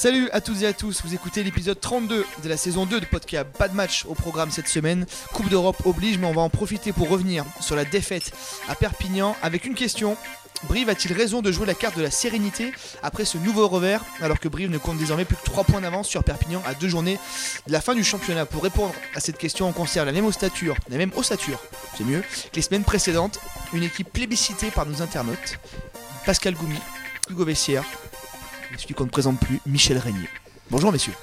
Salut à tous et à tous, vous écoutez l'épisode 32 de la saison 2 de podcast. Pas de match au programme cette semaine, Coupe d'Europe oblige, mais on va en profiter pour revenir sur la défaite à Perpignan avec une question. Brive a-t-il raison de jouer la carte de la sérénité après ce nouveau revers alors que Brive ne compte désormais plus que 3 points d'avance sur Perpignan à deux journées de la fin du championnat Pour répondre à cette question, on conserve la même ossature, la même ossature, c'est mieux, que les semaines précédentes, une équipe plébiscitée par nos internautes, Pascal Goumi, Hugo Vessière, et celui qu'on ne présente plus, Michel Régnier. Bonjour messieurs.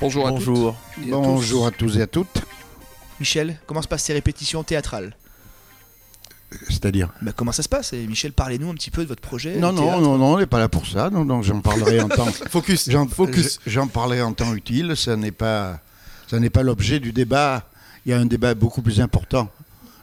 Bonjour à Bonjour. toutes et à Bonjour tous. à tous et à toutes. Michel, comment se passent ces répétitions théâtrales? C'est-à-dire Bah, Comment ça se passe Et Michel, parlez-nous un petit peu de votre projet. Non, non, théâtre. non, non, on n'est pas là pour ça. Non, non, j'en parlerai en temps. Focus. J'en, Focus. J'en parlerai en temps utile. Ça n'est pas, ça n'est pas l'objet du débat. Il y a un débat beaucoup plus important,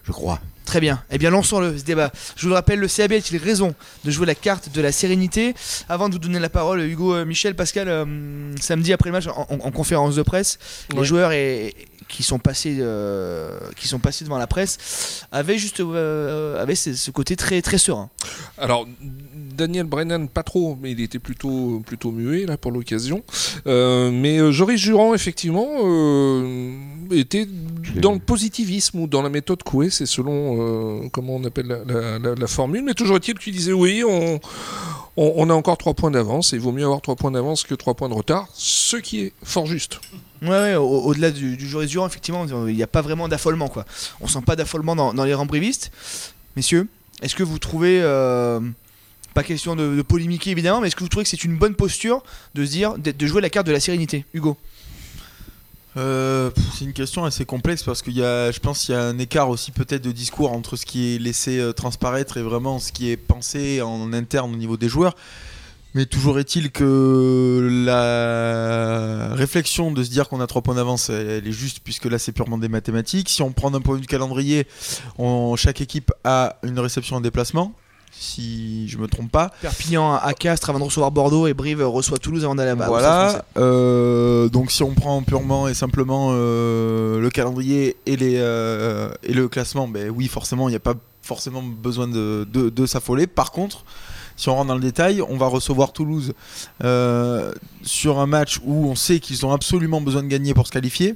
je crois. Très bien. Eh bien, lançons-le, ce débat. Je vous le rappelle, le CAB a-t-il raison de jouer la carte de la sérénité Avant de vous donner la parole, Hugo, euh, Michel, Pascal, euh, samedi après le match, en, en- en conférence de presse, les joueurs et- qui, sont passés, euh, qui sont passés devant la presse avaient juste euh, avaient ce, ce côté très, très serein. Alors, Daniel Brennan, pas trop, mais il était plutôt, plutôt muet là pour l'occasion. Euh, mais euh, Joris Jurand, effectivement, euh, était dans le positivisme ou dans la méthode Coué, c'est selon euh, comment on appelle la, la- la- la formule. Mais toujours est-il qu'il disait oui, on, on, a encore trois points d'avance et il vaut mieux avoir trois points d'avance que trois points de retard, ce qui est fort juste. Ouais, ouais, au- au-delà du, du Joris Durand, effectivement, il n'y a pas vraiment d'affolement. quoi. On sent pas d'affolement dans, les rangs. Messieurs, est-ce que vous trouvez, euh, pas question de, polémiquer évidemment, mais est-ce que vous trouvez que c'est une bonne posture de se dire, de jouer la carte de la sérénité? Hugo Euh, c'est une question assez complexe parce qu'il y a, je pense qu'il y a un écart aussi peut-être de discours entre ce qui est laissé euh, transparaître et vraiment ce qui est pensé en interne au niveau des joueurs. Mais toujours est-il que la réflexion de se dire qu'on a trois points d'avance, elle, est juste puisque là c'est purement des mathématiques. Si on prend d'un point de vue calendrier, on- chaque équipe a une réception en déplacement, si je me trompe pas. Perpignan à Castres avant de recevoir Bordeaux et Brive reçoit Toulouse avant d'aller là-bas. Voilà. euh, donc si on prend purement et simplement euh, le calendrier et, les, euh, et le classement, ben oui, forcément, il n'y a pas forcément besoin de, de, de s'affoler. Par contre, si on rentre dans le détail, on va recevoir Toulouse sur un match où on sait qu'ils ont absolument besoin de gagner pour se qualifier.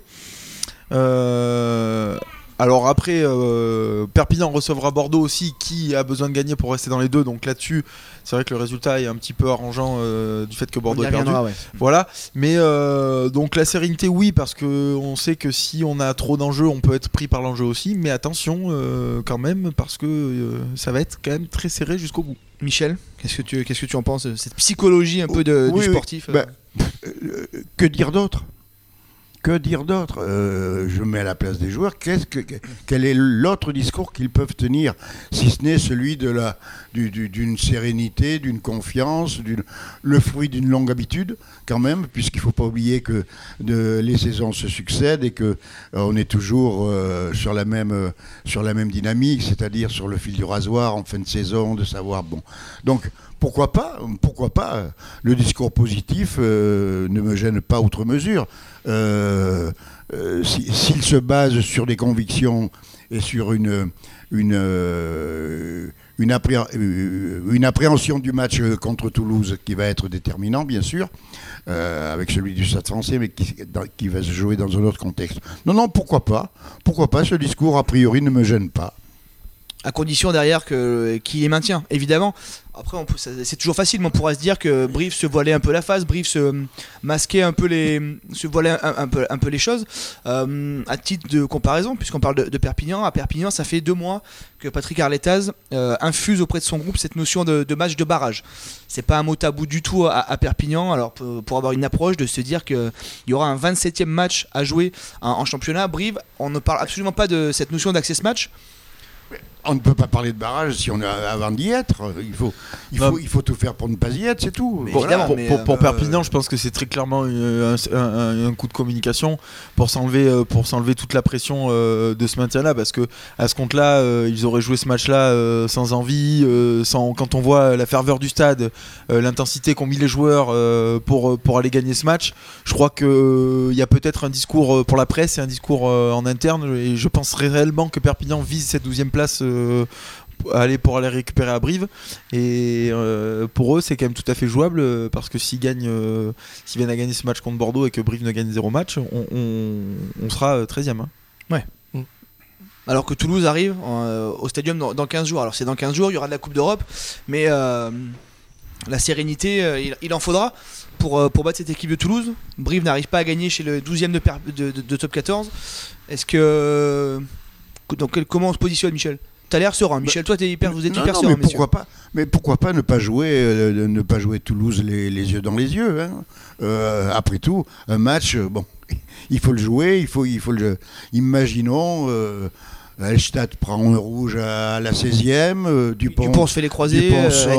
Euh, alors après, euh, Perpignan recevra Bordeaux aussi, qui a besoin de gagner pour rester dans les deux? Donc là-dessus, c'est vrai que le résultat est un petit peu arrangeant euh, du fait que Bordeaux est perdu. ouais. Voilà, mais euh, donc la sérénité, oui, parce que on sait que si on a trop d'enjeux, on peut être pris par l'enjeu aussi. Mais attention, euh, quand même, parce que euh, ça va être quand même très serré jusqu'au bout. Michel, qu'est-ce que tu, qu'est-ce que tu en penses de cette psychologie un peu de, Oui, du oui. sportif Euh, que dire d'autre? Que dire d'autre? Euh, Je me mets à la place des joueurs. Quel est l'autre discours qu'ils peuvent tenir, si ce n'est celui de la, du- du- d'une sérénité, d'une confiance, le fruit d'une longue habitude, quand même, puisqu'il ne faut pas oublier que les saisons se succèdent et que euh, on est toujours euh, sur, la même, sur la même dynamique, c'est-à-dire sur le fil du rasoir en fin de saison, de savoir bon. Donc pourquoi pas, pourquoi pas Le discours positif ne me gêne pas outre mesure. Euh, euh, si- S'il se base sur des convictions et sur une, une, euh, une, appré- une appréhension du match contre Toulouse qui va être déterminant, bien sûr, avec celui du Stade français, mais qui va se jouer dans un autre contexte. Non, non, pourquoi pas? Pourquoi pas? Ce discours, a priori, ne me gêne pas. À condition derrière que qu'il les maintient évidemment. Après c'est toujours facile mais on pourrait se dire que Brive se voilait un peu la face Brive se masquait un peu les se voilait un, peu, les choses. Euh, à titre de comparaison puisqu'on parle de, Perpignan à Perpignan ça fait deux mois que Patrick Arletaz euh, infuse auprès de son groupe cette notion de, match de barrage. C'est pas un mot tabou du tout à, Perpignan alors pour, pour avoir une approche de se dire qu'il y aura un 27e match à jouer en, en championnat Brive on ne parle absolument pas de cette notion d'access match On ne peut pas parler de barrage si on est avant d'y être. Il faut, il, Non. faut, il faut tout faire pour ne pas y être, c'est tout. Mais Pour, évidemment, pour- mais, pour- pour euh, Perpignan, je pense que c'est très clairement un, un- un coup de communication pour s'enlever euh, pour s'enlever toute la pression euh, de ce maintien-là, parce que à ce compte-là, ils auraient joué ce match-là sans envie, sans quand on voit la ferveur du stade, l'intensité qu'ont mis les joueurs pour pour aller gagner ce match. Je crois que il y a peut-être un discours pour la presse et un discours en interne, et je pense réellement que Perpignan vise cette 12e place. Euh, aller pour aller récupérer à Brive. Et pour eux, c'est quand même tout à fait jouable parce que s'ils gagnent, s'ils viennent à gagner ce match contre Bordeaux et que Brive ne gagne zéro match, on, sera 13e. Hein. Ouais. Mm. Alors que Toulouse arrive au stadium dans, 15 jours. Alors c'est dans 15 jours, il y aura de la Coupe d'Europe, mais la sérénité, il, en faudra pour, pour battre cette équipe de Toulouse. Brive n'arrive pas à gagner chez le 12e de, de top 14. Est-ce que donc, comment on se positionne, Michel? T'as l'air serein, bah, Michel. Toi, es hyper, vous êtes hyper serein. Mais pourquoi pas Mais pourquoi pas ne pas jouer, euh, ne pas jouer Toulouse les, yeux dans les yeux hein euh, Après tout, un match, euh, bon, il faut le jouer, il faut, il faut le. Imaginons. Elstad prend un rouge à la 16e, Dupont, Dupont se fait les croisés,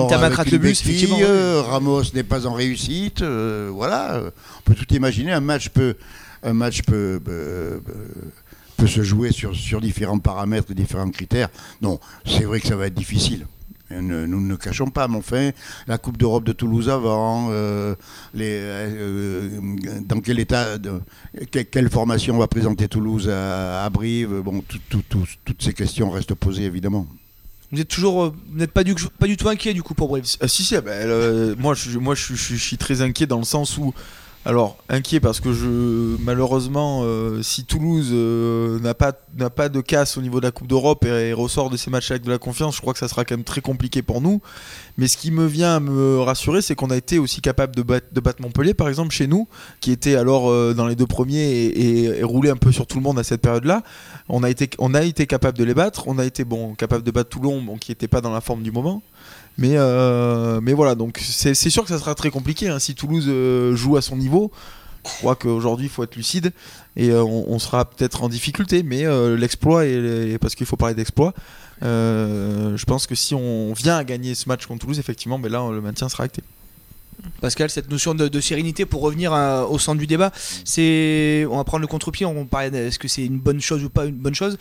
Ntamak rate le bus, effectivement. Ramos n'est pas en réussite, voilà, on peut tout imaginer, un match peut, un match peut, peut se jouer sur, sur différents paramètres, différents critères. Non, c'est vrai que ça va être difficile. nous ne cachons pas, mais enfin, la Coupe d'Europe de Toulouse avant, euh, les, euh, dans quel état, de, quelle formation va présenter Toulouse à, Brive, bon, toutes ces questions restent posées évidemment. Vous êtes toujours, euh, n'êtes pas du, pas du tout inquiet du coup pour Brive? Ah, Si si, ah, ben, moi, je, moi je, je, suis très inquiet dans le sens où alors, inquiet parce que malheureusement, euh, si Toulouse euh, n'a pas, pas de casse au niveau de la Coupe d'Europe et, ressort de ces matchs avec de la confiance, je crois que ça sera quand même très compliqué pour nous. Mais ce qui me vient me rassurer, c'est qu'on a été aussi capable de, battre, de battre Montpellier, par exemple, chez nous, qui était alors euh, dans les deux premiers et, roulé un peu sur tout le monde à cette période-là. On, a été, on a été capable de les battre. On a été bon, capable de battre Toulon, qui n'était pas dans la forme du moment. Mais, euh, mais voilà, donc c'est sûr que ça sera très compliqué hein. si Toulouse euh, joue à son niveau. Je crois qu'aujourd'hui, il faut être lucide et euh, on, sera peut-être en difficulté, mais l'exploit, et, parce qu'il faut parler d'exploit, je pense que si on vient à gagner ce match contre Toulouse, effectivement, ben là, le maintien sera acté. Pascal, cette notion de, sérénité, pour revenir au centre du débat, c'est, on va prendre le contre-pied, on parlait, est-ce que c'est une bonne chose ou pas une bonne chose?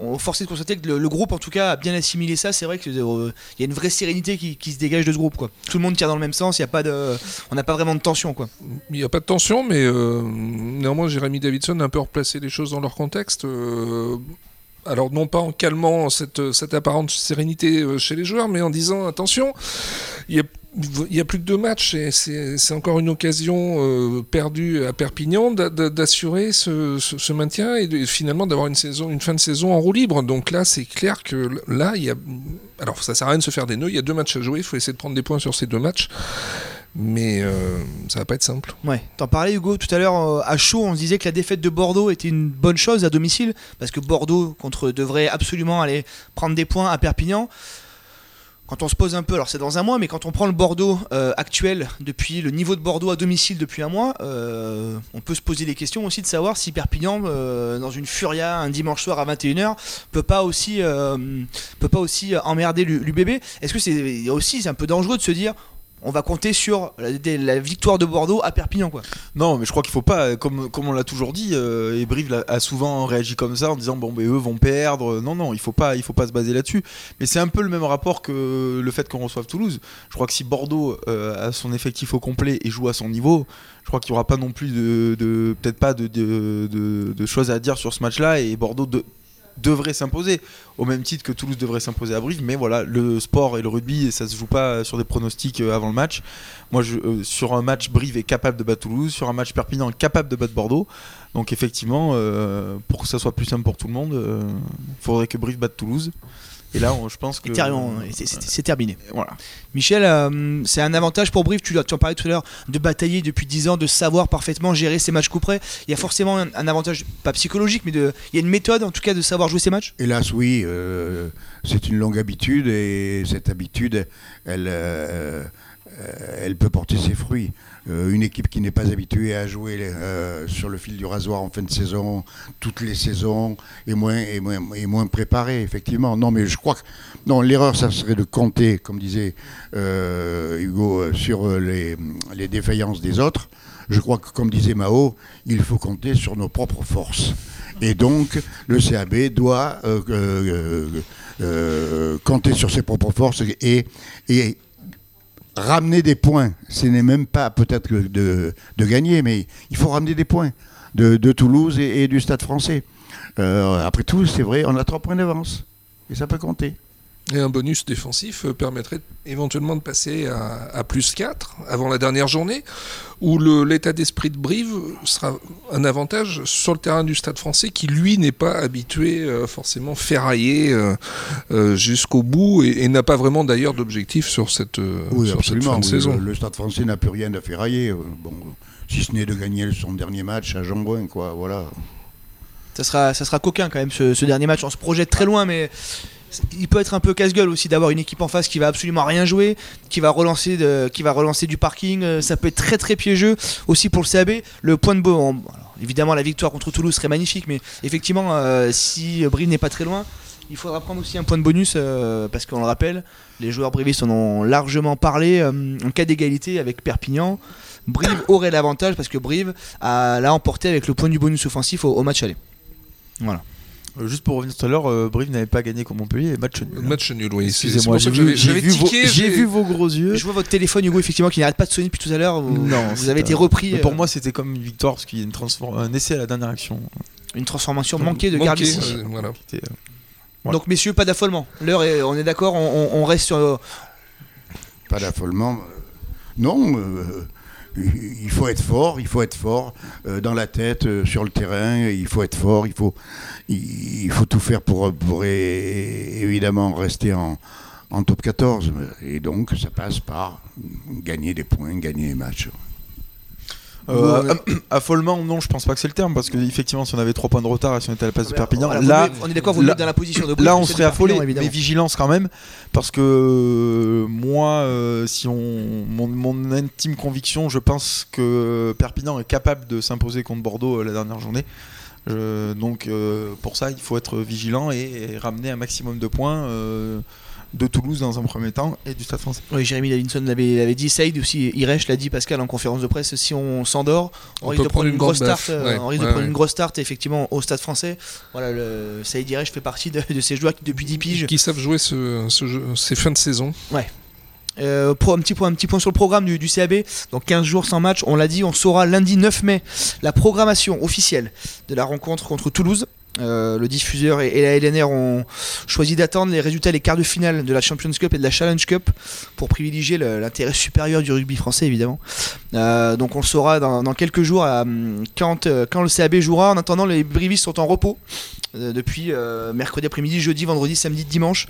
On de constater que le, groupe en tout cas a bien assimilé ça. C'est vrai qu'il euh, y a une vraie sérénité qui, se dégage de ce groupe tout le monde tire dans le même sens. Il y a pas de on n'a pas vraiment de tension il n'y a pas de tension mais euh, néanmoins Jérémy Davidson a un peu replacé les choses dans leur contexte euh, alors non pas en calmant cette, cette apparente sérénité chez les joueurs mais en disant attention il y a il n'y a plus que deux matchs et c'est encore une occasion euh, perdue à Perpignan d'assurer ce, maintien et finalement d'avoir une saison, une fin de saison en roue libre. Donc là, c'est clair que là, il y. Alors, ça sert à rien de se faire des nœuds. Il y a deux matchs à jouer. Il faut essayer de prendre des points sur ces deux matchs. Mais euh, ça va pas être simple. Ouais, t'en parlais Hugo tout à l'heure euh, à chaud, on se disait que la défaite de Bordeaux était une bonne chose à domicile parce que Bordeaux contre devrait absolument aller prendre des points à Perpignan quand on se pose un peu, alors c'est dans un mois, mais quand on prend le Bordeaux euh, actuel, depuis le niveau de Bordeaux à domicile depuis un mois, euh, on peut se poser des questions aussi de savoir si Perpignan, euh, dans une furia un dimanche soir à 21h, peut pas aussi, peut pas aussi emmerder l'UBB. Est-ce que c'est aussi un peu dangereux de se dire on va compter sur la, victoire de Bordeaux à Perpignan. Non mais je crois qu'il faut pas comme, on l'a toujours dit euh, et Brive a, souvent réagi comme ça en disant bon mais eux vont perdre. Non non il faut faut pas se baser là-dessus. Mais c'est un peu le même rapport que le fait qu'on reçoive Toulouse. Je crois que si Bordeaux euh, a son effectif au complet et joue à son niveau je crois qu'il n'y aura pas non plus de, peut-être pas de, choses à dire sur ce match là et Bordeaux de, devrait s'imposer, au même titre que Toulouse devrait s'imposer à Brive. Mais voilà, le sport et le rugby, ça se joue pas sur des pronostics euh, avant le match. Moi, euh, sur un match, Brive est capable de battre Toulouse, sur un match Perpignan, capable de battre Bordeaux. Donc effectivement, euh, pour que ça soit plus simple pour tout le monde, il faudrait que Brive batte Toulouse. Et là, je pense que. C'est terminé. Voilà. Michel, euh, c'est un avantage pour Brive, tu, tu en parlais tout à l'heure, de batailler depuis 10 ans, de savoir parfaitement gérer ses matchs coup près. Il y a forcément un, avantage, pas psychologique, mais de, il y a une méthode en tout cas de savoir jouer ses matchs Hélas, oui. Euh, c'est une longue habitude et cette habitude, elle, euh, elle peut porter ses fruits. Euh, une équipe qui n'est pas habituée à jouer euh, sur le fil du rasoir en fin de saison, toutes les saisons, est moins, préparée, effectivement. Non, mais je crois que non, l'erreur, ça serait de compter, comme disait euh, Hugo, sur les, les défaillances des autres. Je crois que, comme disait Mao, il faut compter sur nos propres forces. Et donc, le CAB doit compter sur ses propres forces et, et ramener des points. Ce n'est même pas peut-être de, de, gagner, mais il faut ramener des points de, Toulouse et, du Stade français. Euh, après tout, c'est vrai, on a trois points d'avance. Et ça peut compter. Et un bonus défensif euh, permettrait éventuellement de passer à, à plus 4 avant la dernière journée, où l'état d'esprit de Brive sera un avantage sur le terrain du stade français qui, lui, n'est pas habitué euh, forcément ferrailler euh, euh, jusqu'au bout et, et n'a pas vraiment d'ailleurs d'objectif sur cette, Oui, sur cette absolument. fin de oui, saison. Le, le Stade français n'a plus rien à ferrailler. Bon, si ce n'est de gagner son dernier match à Jambouin, quoi. Voilà. Ça sera, ça sera coquin quand même ce, ce dernier match. On se projette très loin, mais il peut être un peu casse-gueule aussi d'avoir une équipe en face qui va absolument rien jouer, qui va relancer, qui va relancer du parking. Euh, Ça peut être très très piégeux aussi pour le CAB. Le point de beau, évidemment la victoire contre Toulouse serait magnifique, mais effectivement euh, si Brive n'est pas très loin. Il faudra prendre aussi un point de bonus euh, parce qu'on le rappelle, les joueurs brivistes en ont largement parlé en cas d'égalité avec Perpignan. Brive aurait l'avantage parce que Brive l'a emporté avec le point du bonus offensif au, au match aller. Voilà. Euh, Juste pour revenir tout à l'heure, euh, Brive n'avait pas gagné contre Montpellier, match nul. Match nul, oui. Excusez-moi, j'ai vu, vos- vu gros yeux. Je vois votre téléphone, Hugo, effectivement, qui n'arrête pas de sonner depuis tout à l'heure. Vous, Non, vous avez été repris. Mais pour euh, moi, c'était comme une victoire parce qu'il y a une un essai à la dernière action. une transformation manquée de Manqué, euh, voilà. euh, voilà. Donc, messieurs, pas d'affolement. L'heure est, on est d'accord, on, reste sur. euh, Pas d'affolement. euh, Non, euh, il faut être fort, il faut être fort euh, dans la tête, euh, sur le terrain, il faut être fort, il faut, tout faire pour, évidemment rester en, top 14. Et donc, ça passe par gagner des points, gagner les matchs. Euh, affolement, non, je pense pas que c'est le terme parce que effectivement, si on avait 3 points de retard et si on était à la place de Perpignan, voilà, vous là, on est d'accord, vous là- êtes dans la position de là on serait affolé, Perpignan, mais vigilance quand même parce que euh, moi, euh, si on, mon, mon intime conviction, je pense que Perpignan est capable de s'imposer contre Bordeaux euh, la dernière journée. Je- donc pour ça, il faut être vigilant et, et ramener un maximum de points. De Toulouse dans un premier temps et du Stade français. Oui, Jérémy Davinson l'avait l'avait dit, Saïd aussi, Iresh l'a dit, Pascal, en conférence de presse, si on s'endort, on, On risque de prendre une grosse start, Ouais, on risque de ouais, prendre ouais. une grosse start, effectivement, au stade français. Voilà, le Saïd Iresh fait partie de, de ces joueurs qui, depuis 10 piges, Qui savent jouer ce, ce jeu- ces fins de saison. Euh, pro- un, petit point, un petit point sur le programme du, du CAB. Donc 15 jours sans match, on l'a dit, on saura lundi 9 mai la programmation officielle de la rencontre contre Toulouse. Euh, le diffuseur et, la LNR ont choisi d'attendre les résultats des quarts de finale de la Champions Cup et de la Challenge Cup pour privilégier l'intérêt supérieur du rugby français évidemment. Euh, donc on le saura dans, quelques jours hum, quand, euh, quand le CAB jouera. En attendant, les Brivistes sont en repos depuis euh, mercredi après-midi, jeudi, vendredi, samedi, dimanche.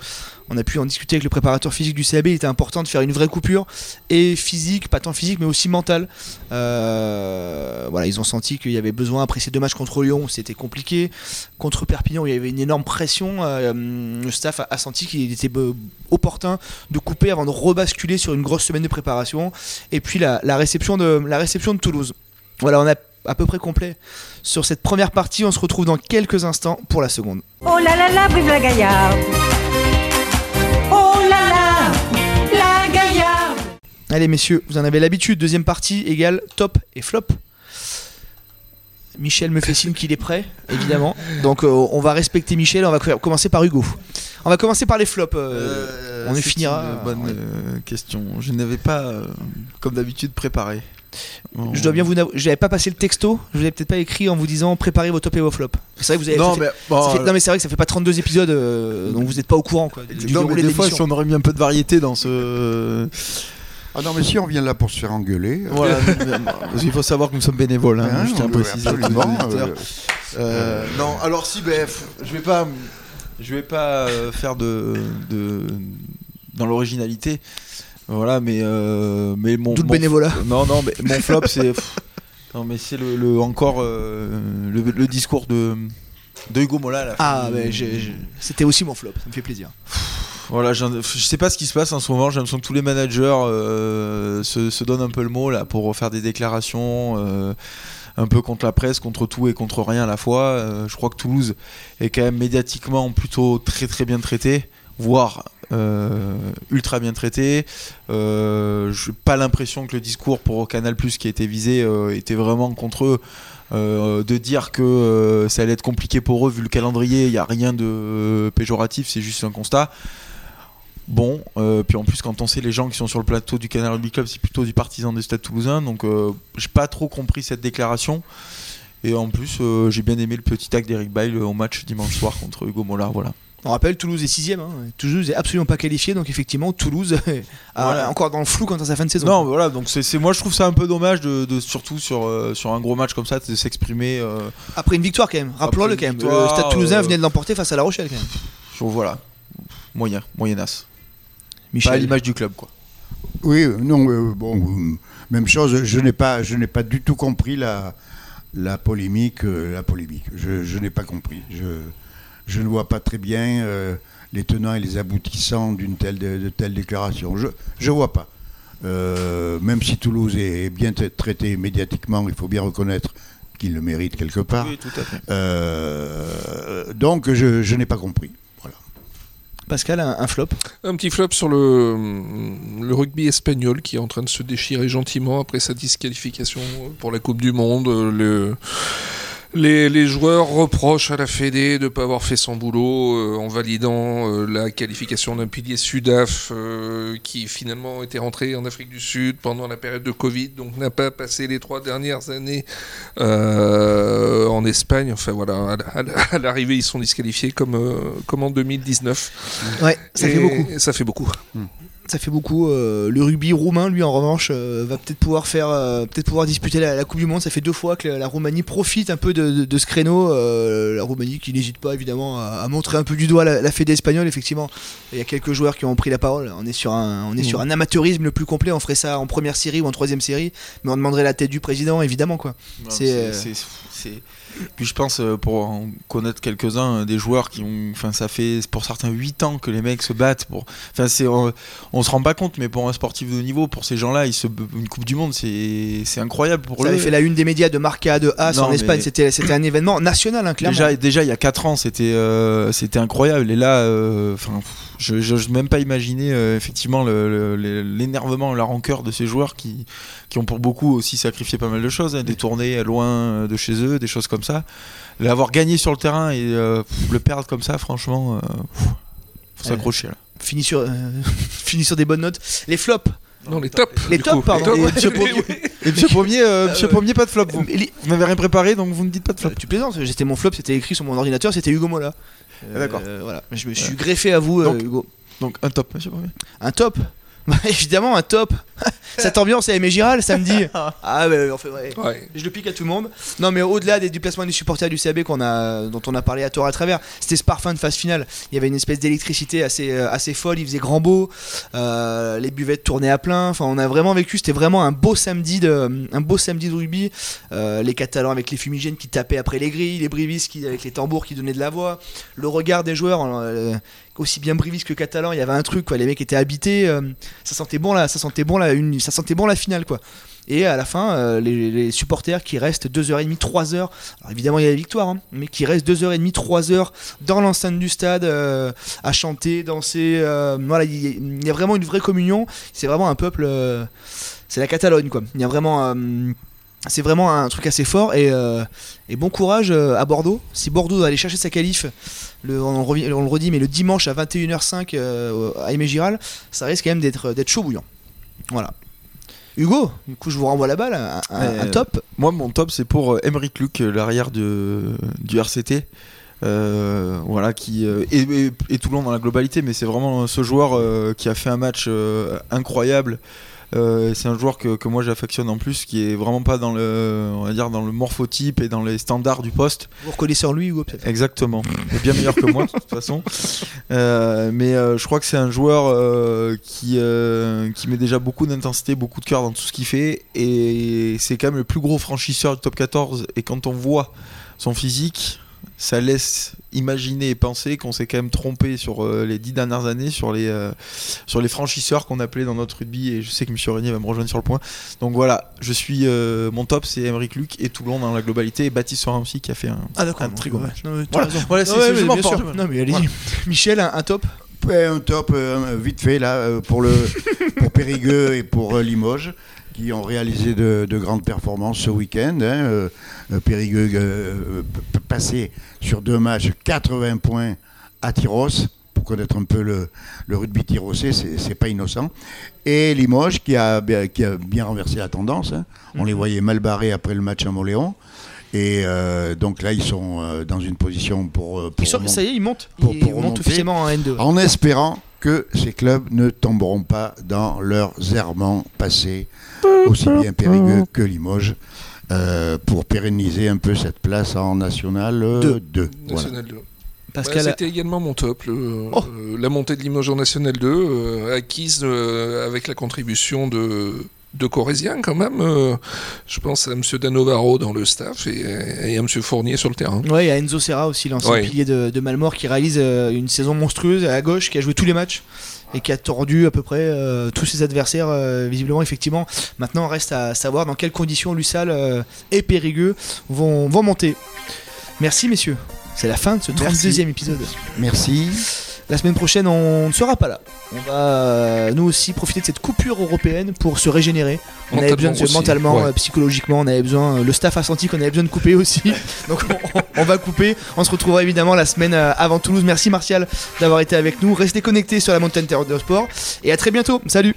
On a pu en discuter avec le préparateur physique du CAB. Il était important de faire une vraie coupure et physique, pas tant physique, mais aussi mentale. Euh, voilà, ils ont senti qu'il y avait besoin après ces deux matchs contre Lyon, c'était compliqué. Contre Perpignan, il y avait une énorme pression. euh, le staff a, senti qu'il était euh, opportun de couper avant de rebasculer sur une grosse semaine de préparation. Et puis la, la réception de la réception de Toulouse. Voilà, on a à peu près complet sur cette première partie. On se retrouve dans quelques instants pour la seconde. Oh là là là, Brive la Gaillarde. Oh là là, la Gaillarde. Allez messieurs, vous en avez l'habitude, deuxième partie égale top et flop. Michel me fait signe qu'il est prêt, évidemment. Donc euh, on va respecter Michel, on va co- commencer par Hugo. On va commencer par les flops. euh, on y finira. une bonne euh, question. Je n'avais pas, euh, comme d'habitude, préparé. Je dois bien vous n'avais pas passé le texto, je vous avais peut-être pas écrit en vous disant préparez vos top et vos flops. C'est vrai que vous avez Non, fait- mais, bon, fait- non mais c'est vrai que ça fait pas 32 épisodes euh, donc vous n'êtes pas au courant quoi, du non, mais déroulé des de fois, si on aurait mis un peu de variété dans ce. Ah non, mais si on vient là pour se faire engueuler. euh, Voilà, parce qu'il faut savoir que nous sommes bénévoles. hein, hein, je tiens à préciser. absolument. auditeurs. euh, Euh, non, alors si, ben, je vais pas, je vais pas euh, faire de, de dans l'originalité, voilà, mais euh, mais mon, le mon- bénévolat. Non, non, mais mon flop c'est, non mais c'est le, le- encore euh, le, le discours de de Hugo Mola. à la fin Ah mais c'était aussi mon flop, ça me fait plaisir. Voilà, je sais pas ce qui se passe en ce moment. J'ai l'impression que tous les managers euh, se, se donnent un peu le mot là pour faire des déclarations euh, un peu contre la presse, contre tout et contre rien à la fois. Je crois que Toulouse est quand même médiatiquement plutôt très très bien traité, voire euh, ultra bien traité. Euh, j'ai pas l'impression que le discours pour Canal Plus qui a été visé euh, était vraiment contre eux. De dire que ça allait être compliqué pour eux vu le calendrier, il n'y a rien de péjoratif, c'est juste un constat. Bon, puis en plus quand on sait les gens qui sont sur le plateau du Canal Rugby Club, c'est plutôt du partisan du Stade Toulousain, donc j'ai pas trop compris cette déclaration. Et en plus, j'ai bien aimé le petit acte d'Eric Bail au match dimanche soir contre Hugo Mola, voilà. On rappelle, Toulouse est sixième. Hein. Toulouse est absolument pas qualifié, donc effectivement, Toulouse est Voilà. encore dans le flou quant à sa fin de saison. Non, voilà, donc c'est moi je trouve ça un peu dommage de, de- surtout sur, euh, sur un gros match comme ça de s'exprimer. euh, Après une victoire quand même, rappelons-le quand même. Le Stade Toulousain euh, venait de l'emporter face à La Rochelle quand même. sur- voilà, moyen, moyennasse. Pas à Michel. l'image du club quoi. Oui, euh, non, euh, bon, euh, même chose. Je n'ai pas, je n'ai pas du tout compris la, la polémique, euh, la polémique. Je, je n'ai pas compris. Je, je ne vois pas très bien euh, les tenants et les aboutissants d'une telle, de, de telle déclaration. Je, je vois pas. Euh, même si Toulouse est bien tra- traité médiatiquement, il faut bien reconnaître qu'il le mérite quelque part. Oui, tout à fait. Euh, donc, je, je n'ai pas compris. Voilà. Pascal, un, un flop? Un petit flop sur le, le rugby espagnol qui est en train de se déchirer gentiment après sa disqualification pour la Coupe du Monde. Le, les, les joueurs reprochent à la Fédé de ne pas avoir fait son boulot euh, en validant euh, la qualification d'un pilier Sudaf euh, qui finalement était rentré en Afrique du Sud pendant la période de Covid, donc n'a pas passé les trois dernières années euh, en Espagne. Enfin voilà, à la- à la- à l'arrivée ils sont disqualifiés comme, euh, comme en 2019. Ouais, ça Et fait beaucoup. Ça fait beaucoup. Ça fait beaucoup. euh, le rugby roumain, lui, en revanche, euh, va peut-être pouvoir faire, euh, peut-être pouvoir disputer la, la Coupe du Monde. Ça fait deux fois que la, la Roumanie profite un peu de, de- de ce créneau. la Roumanie qui n'hésite pas évidemment à, à montrer un peu du doigt la, la fédé espagnole. Effectivement, il y a quelques joueurs qui ont pris la parole. On est sur un, on est sur un amateurisme le plus complet. On ferait ça en première série ou en troisième série, mais on demanderait la tête du président, évidemment quoi. C'est, Puis je pense, pour en connaître quelques-uns, des joueurs qui ont. Enfin, ça fait pour certains 8 ans que les mecs se battent. Pour... Enfin, c'est, on, on se rend pas compte, mais pour un sportif de haut niveau, pour ces gens-là, ils se... une Coupe du Monde, c'est, incroyable pour Ça eux. avait fait la une des médias de Marca, de As Non, en Espagne. mais- C'était, un événement national, hein, clairement. Déjà, déjà, il y a 4 ans, c'était euh, c'était incroyable. Et là, euh, je n'ose même pas imaginer euh, effectivement l'énervement, la rancœur de ces joueurs qui, qui ont pour beaucoup aussi sacrifié pas mal de choses, hein, des tournées loin euh, de chez eux, des choses comme ça. L'avoir gagné sur le terrain et euh, le perdre comme ça, franchement, pff, faut s'accrocher là. Fini sur, euh, sur des bonnes notes. Les flops. Non, les tops. Les tops, pardon. Les Et monsieur Pommier- Et monsieur Pommier, euh, monsieur. Pommier, pas de flop, vous. Vous m'avez rien préparé, donc vous ne dites pas de flop. Euh, tu plaisantes, j'étais mon flop, c'était écrit sur mon ordinateur, c'était Hugo Mola. Ah, d'accord. Euh, voilà, je me suis greffé à vous, euh, Donc- Hugo. Donc un top, monsieur Pommier. Un top? Bah, Évidemment, un top Cette ambiance à Aimé Giral samedi Ah, ouais, ouais, en fait, ouais. Ouais. Je le pique à tout le monde. Non, mais au-delà des, du placement des supporters du CAB qu'on a, dont on a parlé à tort à travers, c'était ce parfum de phase finale. Il y avait une espèce d'électricité assez, euh, assez folle. Il faisait grand beau. euh, les buvettes tournaient à plein. Enfin, on a vraiment vécu. C'était vraiment un beau samedi de, un beau samedi de rugby. Euh, les Catalans avec les fumigènes qui tapaient après les grilles, les Brivis qui, avec les tambours qui donnaient de la voix. Le regard des joueurs. euh, aussi bien Brivis que Catalan, il y avait un truc quoi. Les mecs étaient habités. euh, ça sentait bon là. Ça sentait bon là. Une, ça sentait bon la finale quoi. Et à la fin, euh, les, supporters qui restent 2h30, 3h, alors évidemment il y a la victoire, hein, mais qui restent 2h30, 3h dans l'enceinte du stade euh, à chanter, danser. voilà, il y, y a vraiment une vraie communion. C'est vraiment un peuple. c'est la Catalogne quoi. Il y a vraiment. Euh, c'est vraiment un truc assez fort et, euh, et bon courage euh, à Bordeaux. Si Bordeaux doit aller chercher sa qualif, le, on, revient- on le redit, mais le dimanche à 21h05 euh, à Aimé Giral, ça risque quand même d'être d'être chaud bouillant. Voilà. Hugo, du coup je vous renvoie la balle, un, Euh, top. Moi, mon top, c'est pour euh, Emeric Luc, euh, l'arrière du RCT. Euh, voilà, qui euh, et, et- et Toulon dans la globalité, mais c'est vraiment ce joueur euh, qui a fait un match euh, incroyable. Euh, c'est un joueur que, que moi j'affectionne en plus, qui est vraiment pas dans le, on va dire dans le morphotype et dans les standards du poste. Vous reconnaissez en lui, Hugo peut-être Exactement. Il est bien meilleur que moi, de toute façon. Euh, mais euh, je crois que c'est un joueur qui, qui met déjà beaucoup d'intensité, beaucoup de cœur dans tout ce qu'il fait. Et c'est quand même le plus gros franchisseur du top 14. Et quand on voit son physique, ça laisse imaginer et penser qu'on s'est quand même trompé sur euh, les dix dernières années sur les, euh, sur les franchisseurs qu'on appelait dans notre rugby. Et je sais que M. Régnier va me rejoindre sur le point. Donc voilà, je suis euh, mon top, c'est Emeric Luc et Toulon dans la globalité. Et Baptiste Sorin aussi qui a fait un, Ah d'accord. un très gros match. Voilà, c'est- Ouais, Non mais. Voilà. Michel, un, un top un top euh, vite fait là pour le pour Périgueux et pour euh, Limoges qui ont réalisé de, de grandes performances ce week-end. hein, euh, euh, Périgueux euh, passé sur deux matchs 80 points à Tyros. Pour connaître un peu le, le rugby tyrosais, c'est pas innocent. Et Limoges qui a, bien- qui a bien renversé la tendance. hein. On les voyait mal barrés après le match à Moléon. Et euh, donc là, ils sont dans une position pour. pour Ils sont- ça y est, ils montent. Pour- ils pour montent officiellement en N2. en espérant que ces clubs ne tomberont pas dans leurs errements passés, aussi bien Périgueux que Limoges, euh, pour pérenniser un peu cette place en National euh, Deux. 2. Voilà. National 2. Pascal, Bah, C'était également mon top. le- Oh. euh, la montée de Limoges en National 2, euh, acquise euh, avec la contribution de, de Corésiens quand même. euh, je pense à M. Danovaro dans le staff et, et à M. Fournier sur le terrain. Ouais, il y a Enzo Serra aussi, l'ancien Ouais. pilier de, de Malmort, qui réalise euh, une saison monstrueuse à gauche, qui a joué tous les matchs et qui a tordu à peu près euh, tous ses adversaires, euh, visiblement, effectivement. Maintenant, reste à savoir dans quelles conditions Lussal euh, et Périgueux vont, vont monter. Merci, messieurs. C'est la fin de ce Merci. 32e épisode. Merci. La semaine prochaine, on ne sera pas là. On va euh, nous aussi profiter de cette coupure européenne pour se régénérer. On avait besoin Mentalement de aussi, mentalement, ouais. euh, psychologiquement, on avait besoin. euh, le staff a senti qu'on avait besoin de couper aussi. Donc on, on va couper. On se retrouvera évidemment la semaine avant Toulouse. Merci Martial d'avoir été avec nous. Restez connectés sur la Mountain Terror de Sport et à très bientôt. Salut.